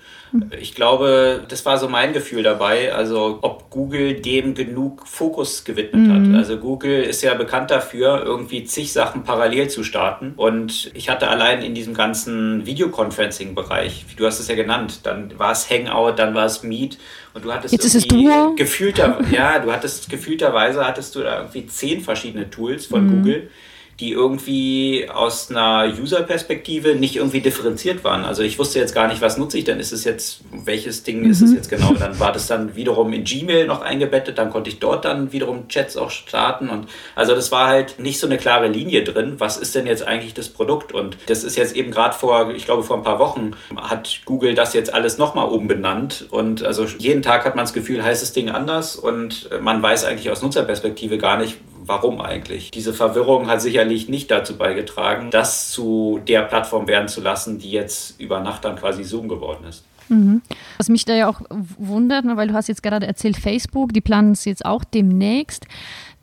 Ich glaube, das war so mein Gefühl dabei, also ob Google dem genug Fokus gewidmet mhm. hat. Also Google ist ja bekannt dafür, irgendwie zig Sachen parallel zu starten. Und ich hatte allein in diesem ganzen Videoconferencing-Bereich, du hast es ja genannt, dann war es Hangout, dann war es Meet und du hattest Jetzt ist es Duo. gefühlter, ja, du hattest gefühlterweise hattest du da irgendwie zehn verschiedene Tools von mhm. Google die irgendwie aus einer User-Perspektive nicht irgendwie differenziert waren. Also ich wusste jetzt gar nicht, was nutze ich denn? Ist es jetzt, welches Ding mhm. ist es mhm. jetzt genau? Dann war das dann wiederum in Gmail noch eingebettet, dann konnte ich dort dann wiederum Chats auch starten und also das war halt nicht so eine klare Linie drin. Was ist denn jetzt eigentlich das Produkt? Und das ist jetzt eben gerade vor, ich glaube vor ein paar Wochen hat Google das jetzt alles nochmal umbenannt und also jeden Tag hat man das Gefühl, heißt das Ding anders und man weiß eigentlich aus Nutzerperspektive gar nicht, warum eigentlich. Diese Verwirrung hat sicherlich nicht dazu beigetragen, das zu der Plattform werden zu lassen, die jetzt über Nacht dann quasi Zoom geworden ist. Mhm. Was mich da ja auch wundert, ne, weil du hast jetzt gerade erzählt, Facebook, die planen es jetzt auch demnächst.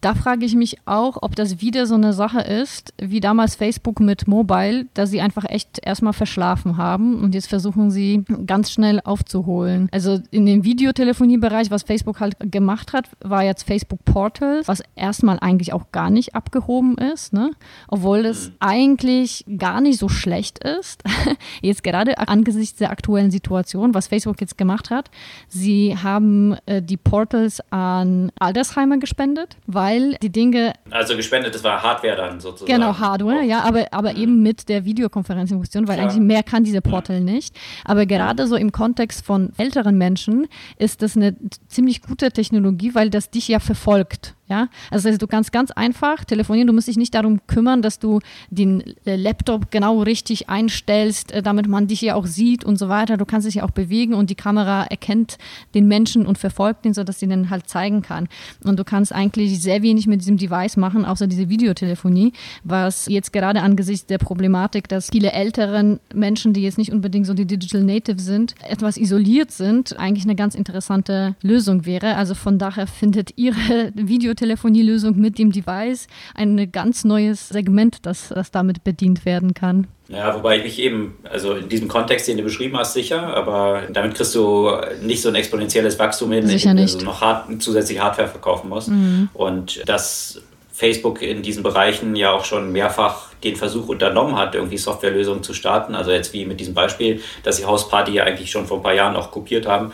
Da frage ich mich auch, ob das wieder so eine Sache ist, wie damals Facebook mit Mobile, dass sie einfach echt erstmal verschlafen haben und jetzt versuchen sie ganz schnell aufzuholen. Also in dem Videotelefoniebereich, was Facebook halt gemacht hat, war jetzt Facebook Portal, was erstmal eigentlich auch gar nicht abgehoben ist, ne? obwohl es eigentlich gar nicht so schlecht ist. Jetzt gerade angesichts der aktuellen Situation, was Facebook jetzt gemacht hat, sie haben äh, die Portals an Altersheimer gespendet, weil weil die Dinge. Also gespendet, das war Hardware dann sozusagen. Genau, Hardware, ja, aber, aber mhm. eben mit der Videokonferenzfunktion, weil Klar. eigentlich mehr kann diese Portal nicht. Aber gerade so im Kontext von älteren Menschen ist das eine ziemlich gute Technologie, weil das dich ja verfolgt. Ja, also du kannst ganz einfach telefonieren, du musst dich nicht darum kümmern, dass du den äh, Laptop genau richtig einstellst, äh, damit man dich ja auch sieht und so weiter. Du kannst dich ja auch bewegen und die Kamera erkennt den Menschen und verfolgt ihn, sodass sie den halt zeigen kann. Und du kannst eigentlich sehr wenig mit diesem Device machen, außer diese Videotelefonie, was jetzt gerade angesichts der Problematik, dass viele älteren Menschen, die jetzt nicht unbedingt so die Digital Native sind, etwas isoliert sind, eigentlich eine ganz interessante Lösung wäre. Also von daher findet ihre Video Videotelefonielösung mit dem Device ein ganz neues Segment, das, das damit bedient werden kann. Ja, wobei ich mich eben, also in diesem Kontext, den du beschrieben hast, sicher, aber damit kriegst du nicht so ein exponentielles Wachstum hin, sicher indem du noch hart, zusätzlich Hardware verkaufen musst. Mhm. Und das Facebook in diesen Bereichen ja auch schon mehrfach den Versuch unternommen hat, irgendwie Softwarelösungen zu starten. Also jetzt wie mit diesem Beispiel, dass sie Hausparty ja eigentlich schon vor ein paar Jahren auch kopiert haben,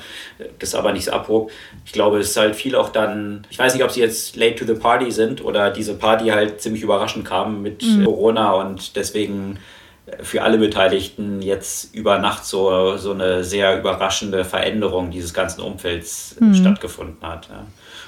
das aber nicht so abhob. Ich glaube, es ist halt viel auch dann, ich weiß nicht, ob sie jetzt late to the party sind oder diese Party halt ziemlich überraschend kam mit mhm. Corona und deswegen für alle Beteiligten jetzt über Nacht so, so eine sehr überraschende Veränderung dieses ganzen Umfelds mhm. stattgefunden hat.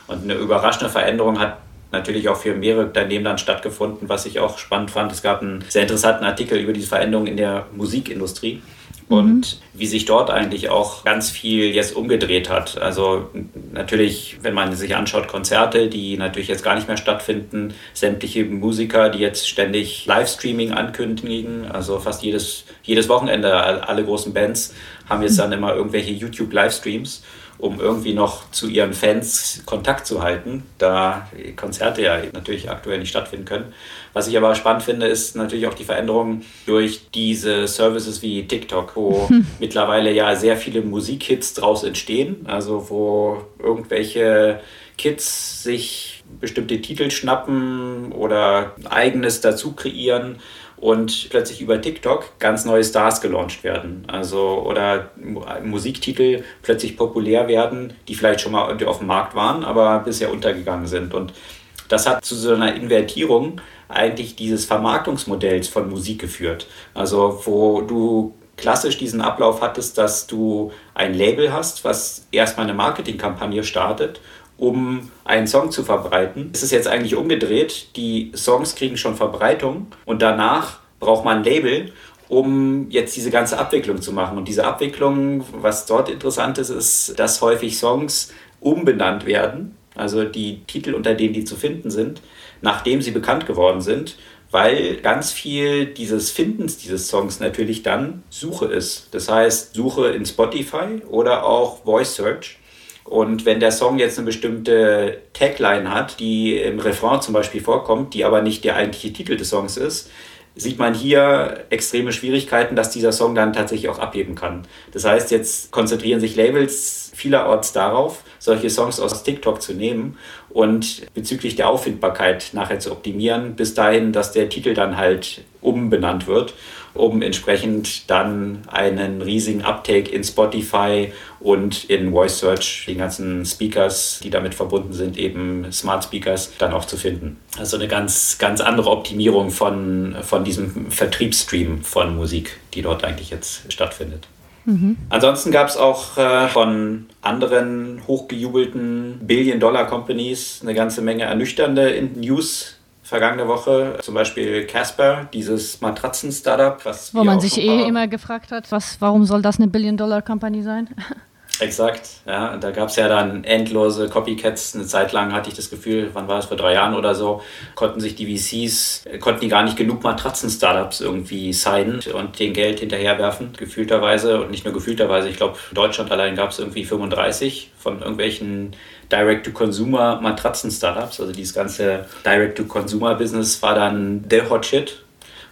Und eine überraschende Veränderung hat natürlich auch für mehrere Unternehmen dann stattgefunden, was ich auch spannend fand. Es gab einen sehr interessanten Artikel über diese Veränderungen in der Musikindustrie und mhm. wie sich dort eigentlich auch ganz viel jetzt umgedreht hat. Also natürlich, wenn man sich anschaut, Konzerte, die natürlich jetzt gar nicht mehr stattfinden, sämtliche Musiker, die jetzt ständig Livestreaming ankündigen, also fast jedes, jedes Wochenende alle großen Bands haben jetzt dann immer irgendwelche YouTube-Livestreams um irgendwie noch zu ihren Fans Kontakt zu halten, da Konzerte ja natürlich aktuell nicht stattfinden können. Was ich aber spannend finde, ist natürlich auch die Veränderung durch diese Services wie TikTok, wo hm. mittlerweile ja sehr viele Musikhits draus entstehen, also wo irgendwelche Kids sich bestimmte Titel schnappen oder eigenes dazu kreieren und plötzlich über TikTok ganz neue Stars gelauncht werden. Also oder Musiktitel plötzlich populär werden, die vielleicht schon mal auf dem Markt waren, aber bisher untergegangen sind. Und das hat zu so einer Invertierung eigentlich dieses Vermarktungsmodells von Musik geführt. Also wo du klassisch diesen Ablauf hattest, dass du ein Label hast, was erstmal eine Marketingkampagne startet um einen Song zu verbreiten. Es ist jetzt eigentlich umgedreht. Die Songs kriegen schon Verbreitung und danach braucht man ein Label, um jetzt diese ganze Abwicklung zu machen. Und diese Abwicklung, was dort interessant ist, ist, dass häufig Songs umbenannt werden, also die Titel, unter denen die zu finden sind, nachdem sie bekannt geworden sind, weil ganz viel dieses Findens dieses Songs natürlich dann Suche ist. Das heißt, Suche in Spotify oder auch Voice Search. Und wenn der Song jetzt eine bestimmte Tagline hat, die im Refrain zum Beispiel vorkommt, die aber nicht der eigentliche Titel des Songs ist, sieht man hier extreme Schwierigkeiten, dass dieser Song dann tatsächlich auch abheben kann. Das heißt, jetzt konzentrieren sich Labels vielerorts darauf, solche Songs aus TikTok zu nehmen und bezüglich der Auffindbarkeit nachher zu optimieren, bis dahin, dass der Titel dann halt umbenannt wird um entsprechend dann einen riesigen Uptake in Spotify und in Voice Search, die ganzen Speakers, die damit verbunden sind, eben Smart Speakers, dann auch zu finden. Also eine ganz, ganz andere Optimierung von, von diesem Vertriebsstream von Musik, die dort eigentlich jetzt stattfindet. Mhm. Ansonsten gab es auch äh, von anderen hochgejubelten Billion-Dollar-Companies eine ganze Menge ernüchternde News vergangene Woche. Zum Beispiel Casper, dieses Matratzen-Startup. Wo man sich eh immer gefragt hat, was, warum soll das eine Billion-Dollar-Company sein? Exakt, ja. Da gab es ja dann endlose Copycats. Eine Zeit lang hatte ich das Gefühl, wann war es, vor drei Jahren oder so, konnten sich die VCs, konnten die gar nicht genug Matratzen-Startups irgendwie signen und den Geld hinterherwerfen, gefühlterweise. Und nicht nur gefühlterweise, ich glaube, in Deutschland allein gab es irgendwie 35 von irgendwelchen Direct-to-Consumer-Matratzen-Startups. Also dieses ganze Direct-to-Consumer-Business war dann der Hot Shit.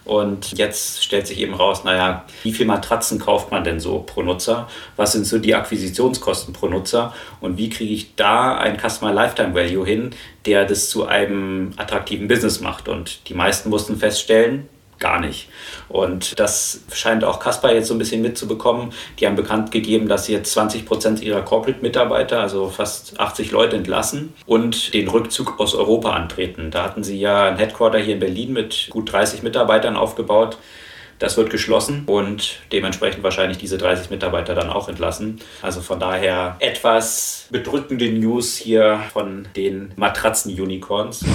Und jetzt stellt sich eben raus, naja, wie viel Matratzen kauft man denn so pro Nutzer? Was sind so die Akquisitionskosten pro Nutzer? Und wie kriege ich da ein Customer Lifetime Value hin, der das zu einem attraktiven Business macht? Und die meisten mussten feststellen, gar nicht. Und das scheint auch Kasper jetzt so ein bisschen mitzubekommen. Die haben bekannt gegeben, dass sie jetzt 20 Prozent ihrer Corporate-Mitarbeiter, also fast 80 Leute entlassen und den Rückzug aus Europa antreten. Da hatten sie ja ein Headquarter hier in Berlin mit gut 30 Mitarbeitern aufgebaut. Das wird geschlossen und dementsprechend wahrscheinlich diese 30 Mitarbeiter dann auch entlassen. Also von daher etwas bedrückende News hier von den Matratzen-Unicorns.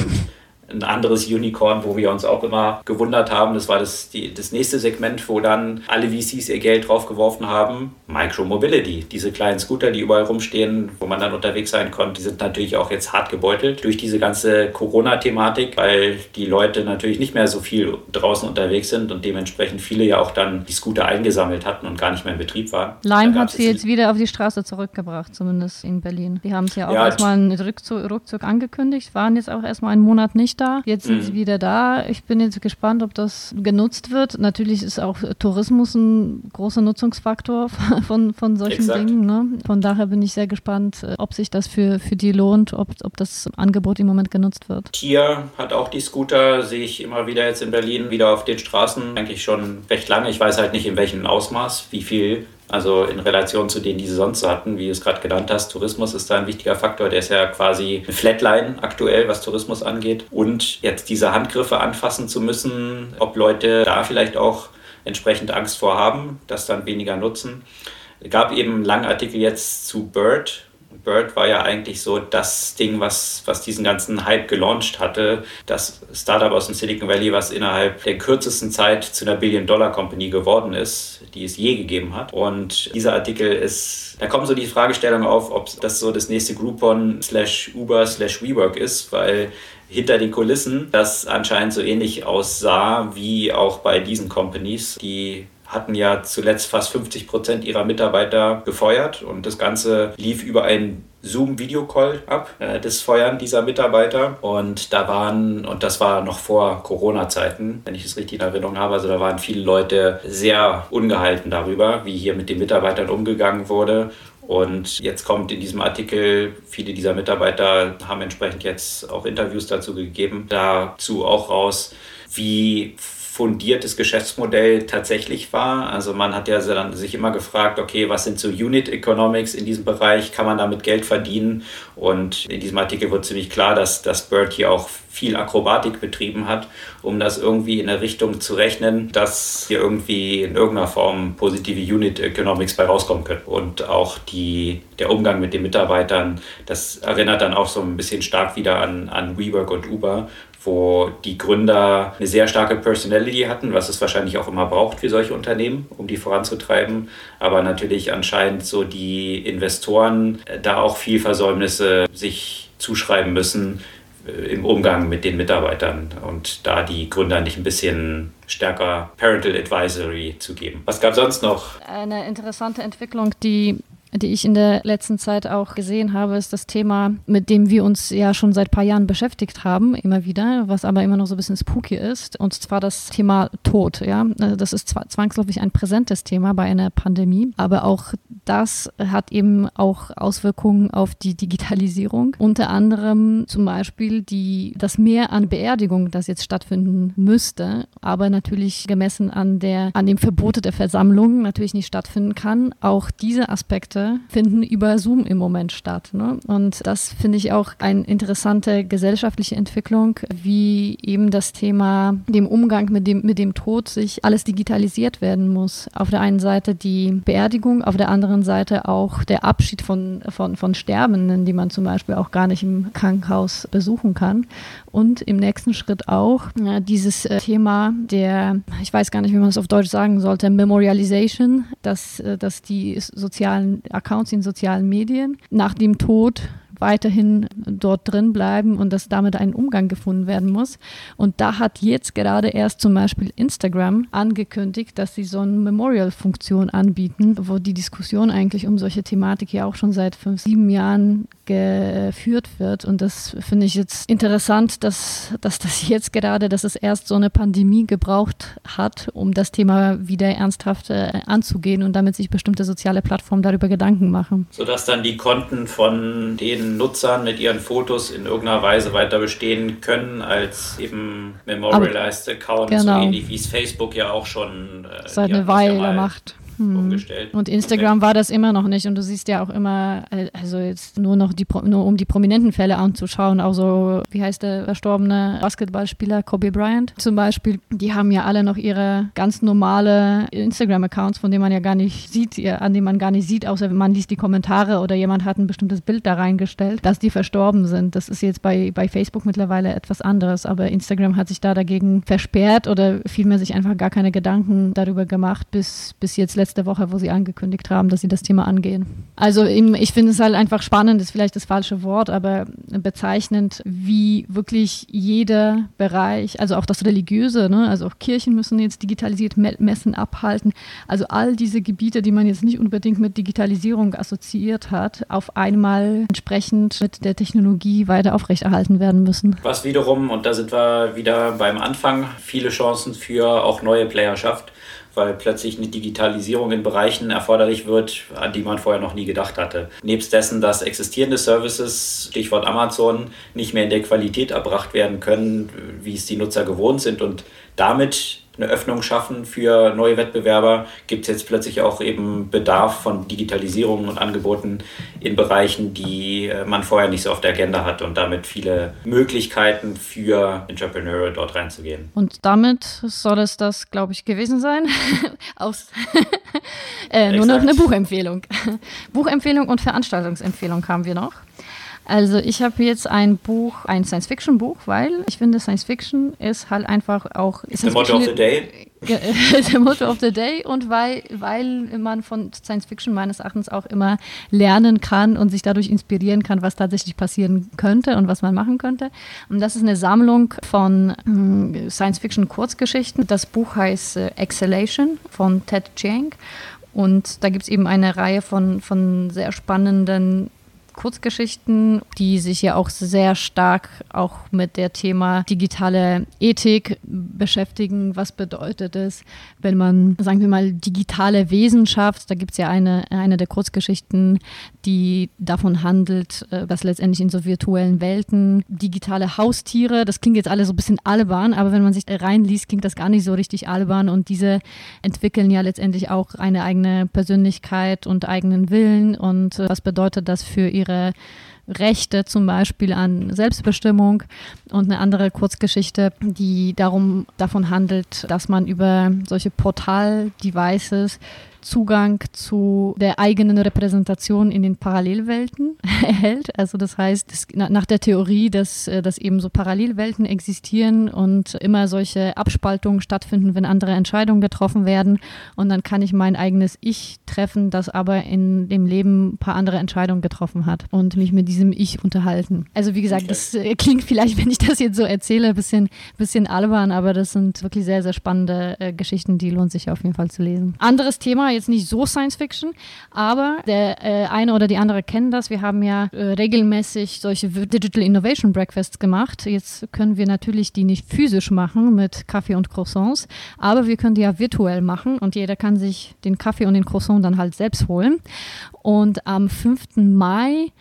Ein anderes Unicorn, wo wir uns auch immer gewundert haben. Das war das, die, das nächste Segment, wo dann alle VCs ihr Geld draufgeworfen haben. Micromobility, diese kleinen Scooter, die überall rumstehen, wo man dann unterwegs sein konnte, die sind natürlich auch jetzt hart gebeutelt durch diese ganze Corona-Thematik, weil die Leute natürlich nicht mehr so viel draußen unterwegs sind und dementsprechend viele ja auch dann die Scooter eingesammelt hatten und gar nicht mehr in Betrieb waren. Lime hat sie jetzt wieder auf die Straße zurückgebracht, zumindest in Berlin. Die haben es ja auch ja, erstmal einen Rückzug, Rückzug angekündigt, waren jetzt auch erstmal einen Monat nicht da. Jetzt sind mhm. sie wieder da. Ich bin jetzt gespannt, ob das genutzt wird. Natürlich ist auch Tourismus ein großer Nutzungsfaktor von, von solchen Exakt. Dingen. Ne? Von daher bin ich sehr gespannt, äh, ob sich das für, für die lohnt, ob, ob das Angebot im Moment genutzt wird. Tier hat auch die Scooter, sehe ich immer wieder jetzt in Berlin wieder auf den Straßen, eigentlich schon recht lange. Ich weiß halt nicht in welchem Ausmaß, wie viel also in Relation zu denen, die sie sonst hatten, wie du es gerade genannt hast, Tourismus ist da ein wichtiger Faktor. Der ist ja quasi eine Flatline aktuell, was Tourismus angeht. Und jetzt diese Handgriffe anfassen zu müssen, ob Leute da vielleicht auch entsprechend Angst vor haben, das dann weniger nutzen. Es gab eben einen langen Artikel jetzt zu Bird, Bird war ja eigentlich so das Ding, was, was diesen ganzen Hype gelauncht hatte. Das Startup aus dem Silicon Valley, was innerhalb der kürzesten Zeit zu einer Billion-Dollar-Company geworden ist, die es je gegeben hat. Und dieser Artikel ist, da kommen so die Fragestellungen auf, ob das so das nächste Groupon slash Uber slash WeWork ist, weil hinter den Kulissen das anscheinend so ähnlich aussah wie auch bei diesen Companies, die hatten ja zuletzt fast 50 Prozent ihrer Mitarbeiter gefeuert und das Ganze lief über einen Zoom-Videocall ab, äh, das Feuern dieser Mitarbeiter. Und da waren, und das war noch vor Corona-Zeiten, wenn ich es richtig in Erinnerung habe, also da waren viele Leute sehr ungehalten darüber, wie hier mit den Mitarbeitern umgegangen wurde. Und jetzt kommt in diesem Artikel, viele dieser Mitarbeiter haben entsprechend jetzt auch Interviews dazu gegeben, dazu auch raus, wie fundiertes Geschäftsmodell tatsächlich war. Also man hat ja dann sich immer gefragt, okay, was sind so Unit Economics in diesem Bereich? Kann man damit Geld verdienen? Und in diesem Artikel wird ziemlich klar, dass, dass Bird hier auch viel Akrobatik betrieben hat, um das irgendwie in eine Richtung zu rechnen, dass hier irgendwie in irgendeiner Form positive Unit Economics bei rauskommen können. Und auch die, der Umgang mit den Mitarbeitern, das erinnert dann auch so ein bisschen stark wieder an, an WeWork und Uber, wo die Gründer eine sehr starke Personality hatten, was es wahrscheinlich auch immer braucht für solche Unternehmen, um die voranzutreiben. Aber natürlich anscheinend so die Investoren äh, da auch viel Versäumnisse sich zuschreiben müssen im Umgang mit den Mitarbeitern und da die Gründer nicht ein bisschen stärker Parental Advisory zu geben. Was gab es sonst noch? Eine interessante Entwicklung, die die ich in der letzten Zeit auch gesehen habe, ist das Thema, mit dem wir uns ja schon seit paar Jahren beschäftigt haben, immer wieder, was aber immer noch so ein bisschen spooky ist, und zwar das Thema Tod. Ja? Also das ist zwar zwangsläufig ein präsentes Thema bei einer Pandemie, aber auch das hat eben auch Auswirkungen auf die Digitalisierung. Unter anderem zum Beispiel die, das Mehr an Beerdigungen, das jetzt stattfinden müsste, aber natürlich gemessen an, der, an dem Verbote der Versammlung natürlich nicht stattfinden kann. Auch diese Aspekte Projekte finden über Zoom im Moment statt. Ne? Und das finde ich auch eine interessante gesellschaftliche Entwicklung, wie eben das Thema dem Umgang mit dem, mit dem Tod sich alles digitalisiert werden muss. Auf der einen Seite die Beerdigung, auf der anderen Seite auch der Abschied von, von, von Sterbenden, die man zum Beispiel auch gar nicht im Krankenhaus besuchen kann. Und im nächsten Schritt auch äh, dieses äh, Thema der, ich weiß gar nicht, wie man es auf Deutsch sagen sollte, Memorialization, dass, äh, dass die sozialen Accounts in sozialen Medien. Nach dem Tod weiterhin dort drin bleiben und dass damit ein Umgang gefunden werden muss. Und da hat jetzt gerade erst zum Beispiel Instagram angekündigt, dass sie so eine Memorial-Funktion anbieten, wo die Diskussion eigentlich um solche Thematik ja auch schon seit fünf, sieben Jahren geführt wird. Und das finde ich jetzt interessant, dass, dass das jetzt gerade, dass es erst so eine Pandemie gebraucht hat, um das Thema wieder ernsthaft äh, anzugehen und damit sich bestimmte soziale Plattformen darüber Gedanken machen. Sodass dann die Konten von den ihren Nutzern mit ihren Fotos in irgendeiner Weise weiter bestehen können als eben Memorialized Accounts, genau. so ähnlich wie es Facebook ja auch schon äh, seit einer Weile macht hm. umgestellt. Und Instagram war das immer noch nicht. Und du siehst ja auch immer, also jetzt nur noch die, nur um die prominenten Fälle anzuschauen, auch so, wie heißt der verstorbene Basketballspieler Kobe Bryant zum Beispiel, die haben ja alle noch ihre ganz normale Instagram-Accounts, von denen man ja gar nicht sieht, an denen man gar nicht sieht, außer man liest die Kommentare oder jemand hat ein bestimmtes Bild da reingestellt, dass die verstorben sind. Das ist jetzt bei, bei Facebook mittlerweile etwas anderes, aber Instagram hat sich da dagegen versperrt oder vielmehr sich einfach gar keine Gedanken darüber gemacht, bis, bis jetzt letztes letzte Woche, wo sie angekündigt haben, dass sie das Thema angehen. Also ich finde es halt einfach spannend, ist vielleicht das falsche Wort, aber bezeichnend, wie wirklich jeder Bereich, also auch das Religiöse, ne, also auch Kirchen müssen jetzt digitalisiert Messen abhalten. Also all diese Gebiete, die man jetzt nicht unbedingt mit Digitalisierung assoziiert hat, auf einmal entsprechend mit der Technologie weiter aufrechterhalten werden müssen. Was wiederum, und da sind wir wieder beim Anfang, viele Chancen für auch neue Player schafft weil plötzlich eine Digitalisierung in Bereichen erforderlich wird, an die man vorher noch nie gedacht hatte. Nebst dessen, dass existierende Services, Stichwort Amazon, nicht mehr in der Qualität erbracht werden können, wie es die Nutzer gewohnt sind und damit eine Öffnung schaffen für neue Wettbewerber, gibt es jetzt plötzlich auch eben Bedarf von Digitalisierung und Angeboten in Bereichen, die äh, man vorher nicht so auf der Agenda hat und damit viele Möglichkeiten für Entrepreneure dort reinzugehen. Und damit soll es das, glaube ich, gewesen sein. Aus äh, nur noch eine Buchempfehlung. Buchempfehlung und Veranstaltungsempfehlung haben wir noch. Also ich habe jetzt ein Buch, ein Science-Fiction-Buch, weil ich finde, Science-Fiction ist halt einfach auch... The Motto of the Day. the Motto of the Day und weil, weil man von Science-Fiction meines Erachtens auch immer lernen kann und sich dadurch inspirieren kann, was tatsächlich passieren könnte und was man machen könnte. Und das ist eine Sammlung von äh, Science-Fiction-Kurzgeschichten. Das Buch heißt äh, Exhalation von Ted Chiang. Und da gibt es eben eine Reihe von, von sehr spannenden Kurzgeschichten, die sich ja auch sehr stark auch mit der Thema digitale Ethik beschäftigen. Was bedeutet es, wenn man, sagen wir mal, digitale Wesen schafft? Da gibt es ja eine, eine der Kurzgeschichten, die davon handelt, äh, dass letztendlich in so virtuellen Welten digitale Haustiere, das klingt jetzt alles so ein bisschen albern, aber wenn man sich reinliest, klingt das gar nicht so richtig albern und diese entwickeln ja letztendlich auch eine eigene Persönlichkeit und eigenen Willen und äh, was bedeutet das für ihre ihre Rechte zum Beispiel an Selbstbestimmung und eine andere Kurzgeschichte, die darum davon handelt, dass man über solche Portal-Devices Zugang zu der eigenen Repräsentation in den Parallelwelten erhält. Also das heißt, das, nach der Theorie, dass, äh, dass eben so Parallelwelten existieren und immer solche Abspaltungen stattfinden, wenn andere Entscheidungen getroffen werden. Und dann kann ich mein eigenes Ich treffen, das aber in dem Leben ein paar andere Entscheidungen getroffen hat und mich mit diesem Ich unterhalten. Also wie gesagt, okay. das äh, klingt vielleicht, wenn ich das jetzt so erzähle, ein bisschen, bisschen albern, aber das sind wirklich sehr, sehr spannende äh, Geschichten, die lohnt sich auf jeden Fall zu lesen. Anderes Thema, jetzt nicht so Science Fiction, aber der äh, eine oder die andere kennen das. Wir haben ja äh, regelmäßig solche Digital Innovation Breakfasts gemacht. Jetzt können wir natürlich die nicht physisch machen mit Kaffee und Croissants, aber wir können die ja virtuell machen und jeder kann sich den Kaffee und den Croissant dann halt selbst holen. Und am 5. Mai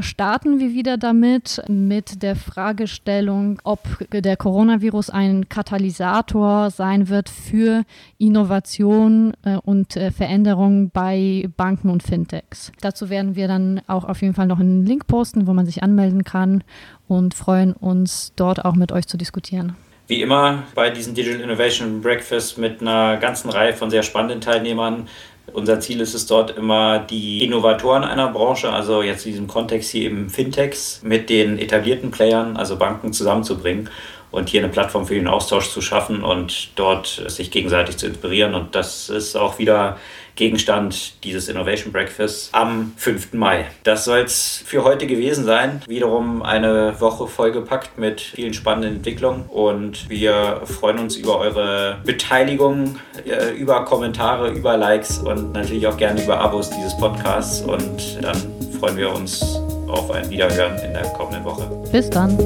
starten wir wieder damit, mit der Fragestellung, ob der Coronavirus ein Katalysator sein wird für Innovation äh, und äh, Veränderung bei Banken und Fintechs. Dazu werden wir dann auch auf jeden Fall noch einen Link posten, wo man sich anmelden kann und freuen uns dort auch mit euch zu diskutieren. Wie immer bei diesem Digital Innovation Breakfast mit einer ganzen Reihe von sehr spannenden Teilnehmern unser Ziel ist es dort immer, die Innovatoren einer Branche, also jetzt in diesem Kontext hier eben Fintechs, mit den etablierten Playern, also Banken, zusammenzubringen und hier eine Plattform für den Austausch zu schaffen und dort sich gegenseitig zu inspirieren. Und das ist auch wieder Gegenstand dieses Innovation Breakfast am 5. Mai. Das soll es für heute gewesen sein. Wiederum eine Woche vollgepackt mit vielen spannenden Entwicklungen und wir freuen uns über eure Beteiligung, äh, über Kommentare, über Likes und natürlich auch gerne über Abos dieses Podcasts und dann freuen wir uns auf ein Wiederhören in der kommenden Woche. Bis dann.